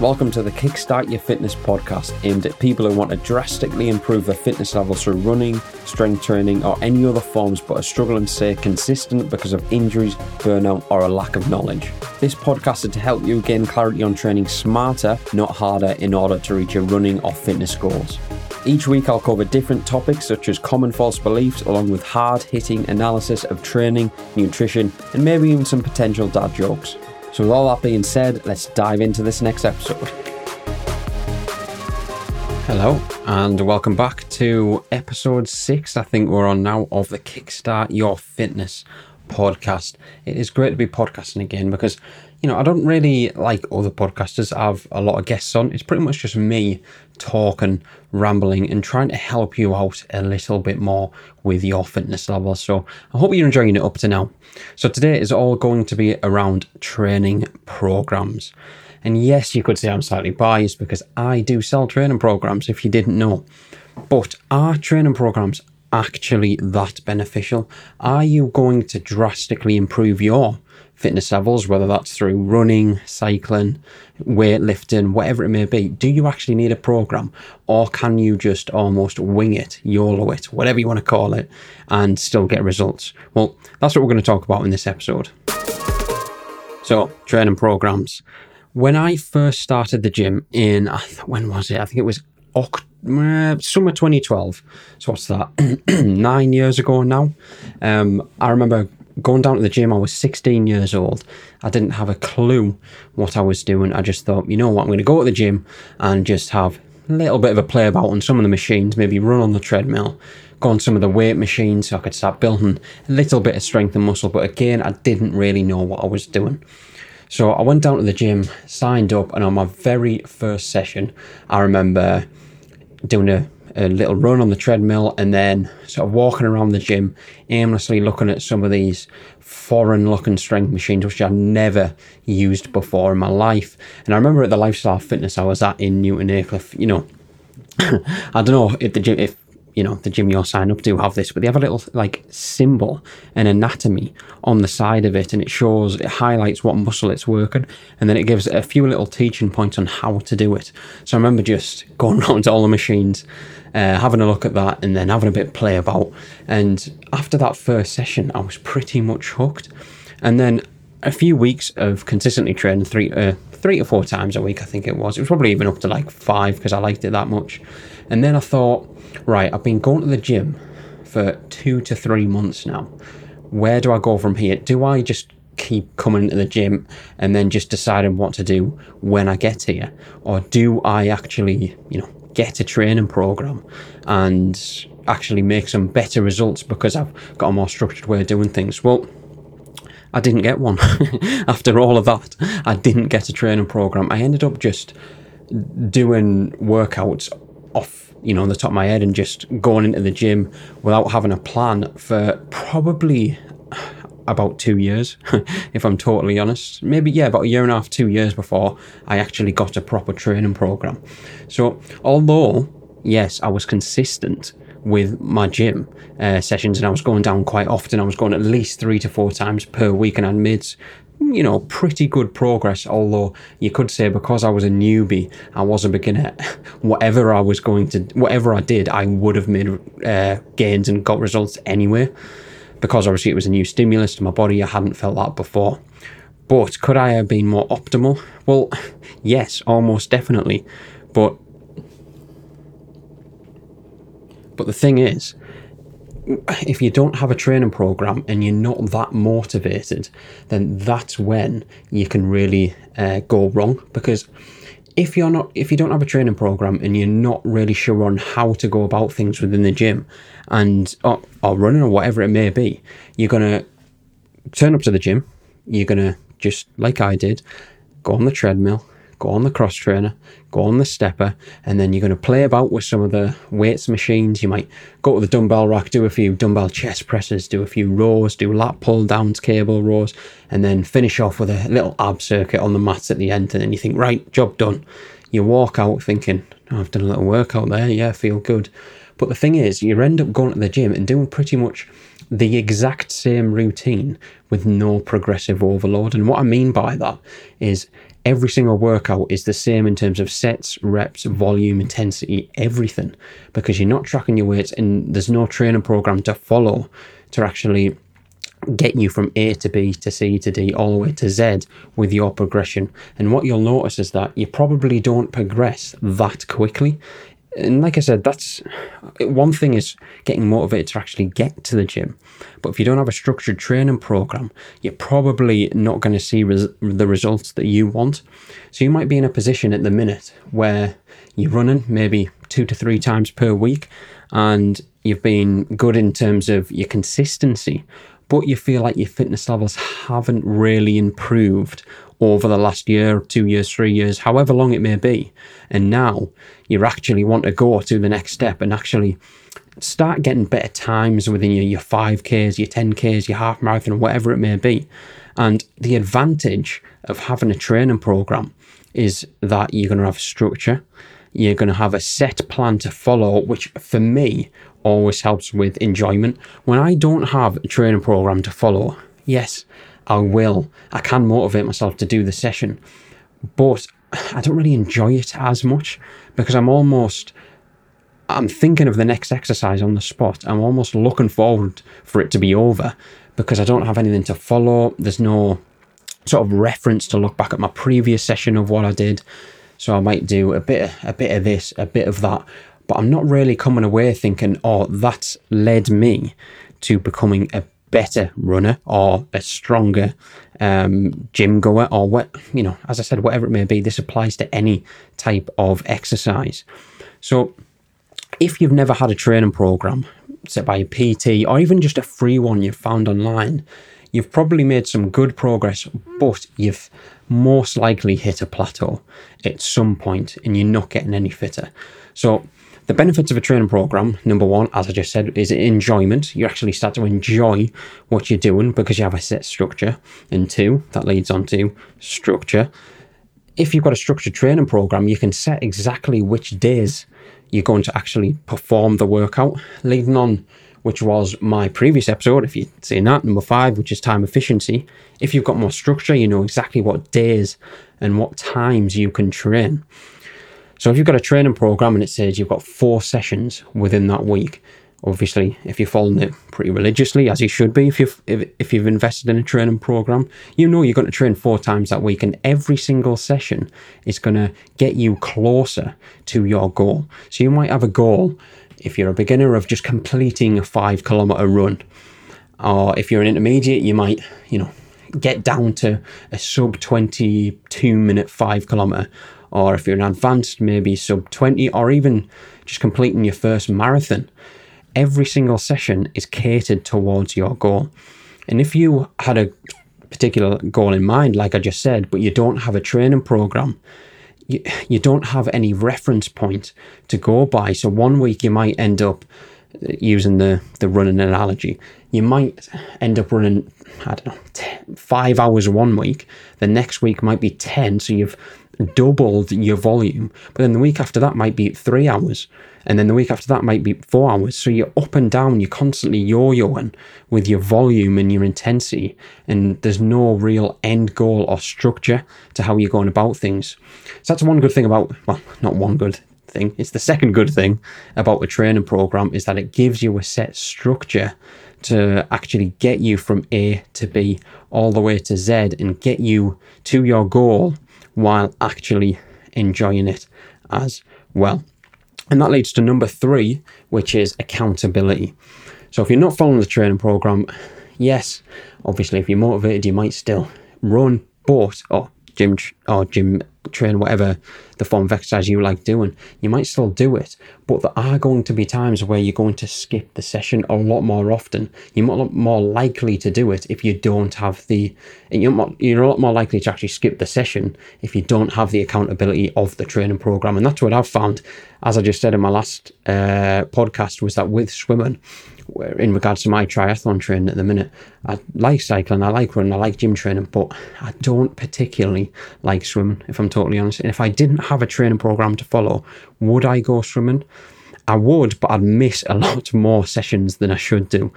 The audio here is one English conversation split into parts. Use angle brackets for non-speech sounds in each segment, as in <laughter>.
Welcome to the Kickstart Your Fitness podcast, aimed at people who want to drastically improve their fitness levels through running, strength training, or any other forms but are struggling to stay consistent because of injuries, burnout, or a lack of knowledge. This podcast is to help you gain clarity on training smarter, not harder, in order to reach your running or fitness goals. Each week, I'll cover different topics such as common false beliefs, along with hard hitting analysis of training, nutrition, and maybe even some potential dad jokes. So, with all that being said, let's dive into this next episode. Hello, and welcome back to episode six, I think we're on now, of the Kickstart Your Fitness podcast. It is great to be podcasting again because, you know, I don't really like other podcasters have a lot of guests on. It's pretty much just me talking, rambling, and trying to help you out a little bit more with your fitness level. So I hope you're enjoying it up to now. So today is all going to be around training programs. And yes, you could say I'm slightly biased because I do sell training programs if you didn't know. But are training programs actually that beneficial? Are you going to drastically improve your fitness levels, whether that's through running, cycling, weightlifting, whatever it may be? Do you actually need a program or can you just almost wing it, YOLO it, whatever you want to call it, and still get results? Well, that's what we're going to talk about in this episode. So, training programs. When I first started the gym in, when was it? I think it was October uh, summer 2012. So what's that? <clears throat> Nine years ago now. Um, I remember going down to the gym. I was 16 years old. I didn't have a clue what I was doing. I just thought, you know what, I'm going to go to the gym and just have a little bit of a play about on some of the machines. Maybe run on the treadmill. Go on some of the weight machines so I could start building a little bit of strength and muscle. But again, I didn't really know what I was doing. So I went down to the gym, signed up, and on my very first session, I remember doing a, a little run on the treadmill and then sort of walking around the gym, aimlessly looking at some of these foreign looking strength machines, which I've never used before in my life. And I remember at the lifestyle fitness I was at in Newton Aycliffe, you know, <coughs> I don't know if the gym, if you know the gym you'll sign up to have this, but they have a little like symbol and anatomy on the side of it, and it shows it highlights what muscle it's working, and then it gives a few little teaching points on how to do it. So I remember just going <laughs> around to all the machines, uh, having a look at that, and then having a bit play about. And after that first session, I was pretty much hooked. And then a few weeks of consistently training three uh, three to four times a week, I think it was. It was probably even up to like five because I liked it that much. And then I thought, right, I've been going to the gym for two to three months now. Where do I go from here? Do I just keep coming to the gym and then just deciding what to do when I get here? Or do I actually, you know, get a training program and actually make some better results because I've got a more structured way of doing things? Well, I didn't get one. <laughs> After all of that, I didn't get a training program. I ended up just doing workouts off, you know, on the top of my head and just going into the gym without having a plan for probably about two years, <laughs> if I'm totally honest. Maybe, yeah, about a year and a half, two years before I actually got a proper training program. So, although, yes, I was consistent with my gym uh, sessions and I was going down quite often, I was going at least three to four times per week and I made you know, pretty good progress. Although you could say because I was a newbie, I was a beginner. Whatever I was going to, whatever I did, I would have made uh, gains and got results anyway. Because obviously it was a new stimulus to my body, I hadn't felt that before. But could I have been more optimal? Well, <laughs> yes, almost definitely. But but the thing is, if you don't have a training program and you're not that motivated, then that's when you can really uh, go wrong. Because if you're not, if you don't have a training program and you're not really sure on how to go about things within the gym, and or, or running or whatever it may be, you're gonna turn up to the gym. You're gonna just like I did, go on the treadmill, go on the cross trainer, go on the stepper, and then you're going to play about with some of the weights machines. You might go to the dumbbell rack, do a few dumbbell chest presses, do a few rows, do lat pull downs, cable rows, and then finish off with a little ab circuit on the mats at the end. And then you think, right, job done. You walk out thinking, oh, I've done a little workout there, yeah, feel good. But the thing is, you end up going to the gym and doing pretty much the exact same routine with no progressive overload. And what I mean by that is every single workout is the same in terms of sets, reps, volume, intensity, everything, because you're not tracking your weights and there's no training program to follow to actually get you from A to B to C to D all the way to Z with your progression. And what you'll notice is that you probably don't progress that quickly. And like I said, that's one thing is getting motivated to actually get to the gym. But if you don't have a structured training program, you're probably not going to see res- the results that you want. So you might be in a position at the minute where you're running maybe two to three times per week and you've been good in terms of your consistency, but you feel like your fitness levels haven't really improved over the last year, two years, three years, however long it may be. And now you actually want to go to the next step and actually start getting better times within your, your 5Ks, your 10Ks, your half marathon, whatever it may be. And the advantage of having a training program is that you're going to have structure, you're going to have a set plan to follow, which for me always helps with enjoyment. When I don't have a training program to follow, yes, I will. I can motivate myself to do the session, but I don't really enjoy it as much because I'm almost I'm thinking of the next exercise on the spot. I'm almost looking forward for it to be over because I don't have anything to follow. There's no sort of reference to look back at my previous session of what I did. So I might do a bit a bit of this, a bit of that but I'm not really coming away thinking, oh, that's led me to becoming a better runner or a stronger um, gym goer or what, you know, as I said, whatever it may be, this applies to any type of exercise. So if you've never had a training program set by a PT or even just a free one you've found online, you've probably made some good progress, but you've most likely hit a plateau at some point and you're not getting any fitter. So the benefits of a training program, number one, as I just said, is enjoyment. You actually start to enjoy what you're doing because you have a set structure. And two, that leads on to structure. If you've got a structured training program, you can set exactly which days you're going to actually perform the workout, leading on which was my previous episode, if you've seen that, number five, which is time efficiency. If you've got more structure, you know exactly what days and what times you can train. So if you've got a training program and it says you've got four sessions within that week, obviously if you're following it pretty religiously as you should be if you've if, if you've invested in a training program you know you're going to train four times that week and every single session is going to get you closer to your goal. So you might have a goal if you're a beginner of just completing a five kilometer run. Or if you're an intermediate you might you know get down to a sub 22 minute five kilometer or if you're an advanced, maybe sub 20, or even just completing your first marathon, every single session is catered towards your goal. And if you had a particular goal in mind, like I just said, but you don't have a training program, you, you don't have any reference point to go by. So one week you might end up uh, using the, the running analogy, you might end up running, I don't know, 10, five hours one week. The next week might be 10. So you've doubled your volume. But then the week after that might be three hours. And then the week after that might be four hours. So you're up and down, you're constantly yo yoing with your volume and your intensity. And there's no real end goal or structure to how you're going about things. So that's one good thing about, well, not one good thing, it's the second good thing about a training program is that it gives you a set structure to actually get you from A to B all the way to Z and get you to your goal while actually enjoying it as well. And that leads to number three, which is accountability. So if you're not following the training program, yes, obviously if you're motivated, you might still run, but or gym or gym train whatever the form of exercise you like doing, you might still do it. But there are going to be times where you're going to skip the session a lot more often. You're more likely to do it if you don't have the. You're, more, you're a lot more likely to actually skip the session if you don't have the accountability of the training program. And that's what I've found, as I just said in my last uh, podcast, was that with swimming, in regards to my triathlon training at the minute, I like cycling, I like running, I like gym training, but I don't particularly like swimming, if I'm totally honest. And if I didn't have a training program to follow, would I go swimming? I would, but I'd miss a <laughs> lot more sessions than I should do.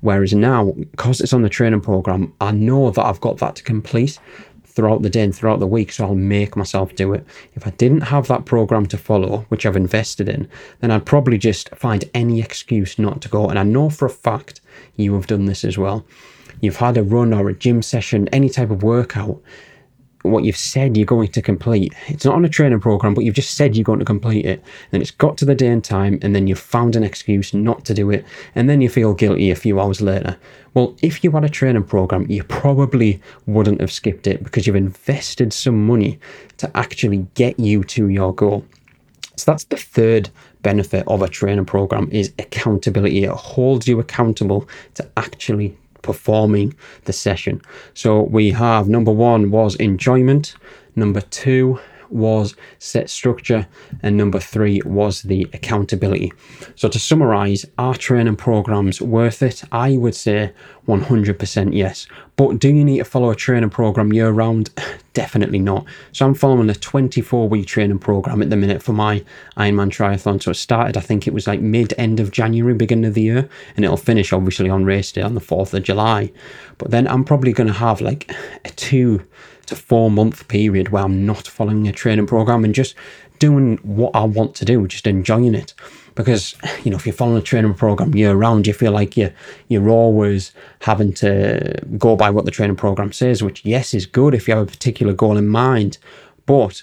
Whereas now, because it's on the training program, I know that I've got that to complete throughout the day and throughout the week, so I'll make myself do it. If I didn't have that program to follow, which I've invested in, then I'd probably just find any excuse not to go. And I know for a fact you have done this as well. You've had a run or a gym session, any type of workout, what you've said you're going to complete. It's not on a training program, but you've just said you're going to complete it. Then it's got to the day and time, and then you've found an excuse not to do it, and then you feel guilty a few hours later. Well, if you had a training program, you probably wouldn't have skipped it because you've invested some money to actually get you to your goal. So that's the third benefit of a training program is accountability. It holds you accountable to actually performing the session. So we have number one was enjoyment, number two was set structure, and number three was the accountability. So to summarize, are training programs worth it? I would say 100% yes. But do you need to follow a training program year round? <sighs> Definitely not. So I'm following a 24 week training program at the minute for my Ironman triathlon. So it started, I think it was like mid end of January, beginning of the year, and it'll finish obviously on race day on the 4th of July. But then I'm probably going to have like a two to four month period where I'm not following a training program and just doing what I want to do, just enjoying it. Because you know, if you're following a training program year round, you feel like you're you're always having to go by what the training program says, which yes is good if you have a particular goal in mind, but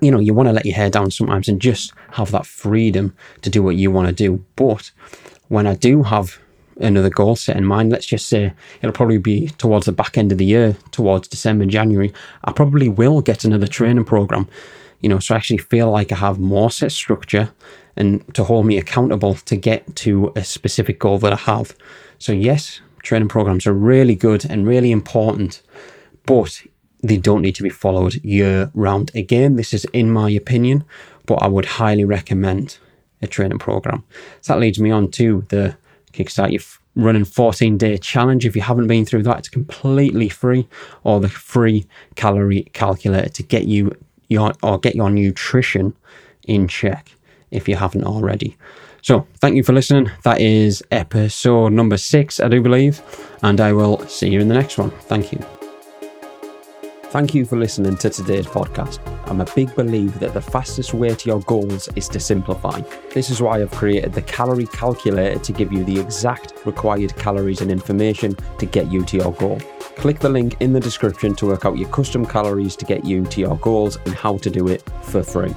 you know, you want to let your hair down sometimes and just have that freedom to do what you want to do. But when I do have another goal set in mind. Let's just say it'll probably be towards the back end of the year, towards December, January. I probably will get another training program, you know, so I actually feel like I have more set structure and to hold me accountable to get to a specific goal that I have. So, yes, training programs are really good and really important, but they don't need to be followed year round. Again, this is in my opinion, but I would highly recommend a training program. So that leads me on to the Kickstart your running 14 day challenge. If you haven't been through that, it's completely free, or the free calorie calculator to get you your or get your nutrition in check if you haven't already. So, thank you for listening. That is episode number six, I do believe, and I will see you in the next one. Thank you. Thank you for listening to today's podcast. I'm a big believer that the fastest way to your goals is to simplify. This is why I've created the calorie calculator to give you the exact required calories and information to get you to your goal. Click the link in the description to work out your custom calories to get you to your goals and how to do it for free.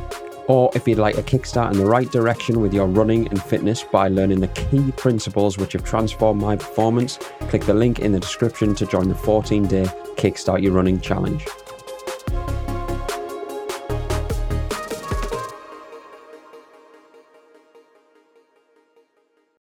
Or if you'd like a kickstart in the right direction with your running and fitness by learning the key principles which have transformed my performance, click the link in the description to join the 14 day Kickstart Your Running Challenge.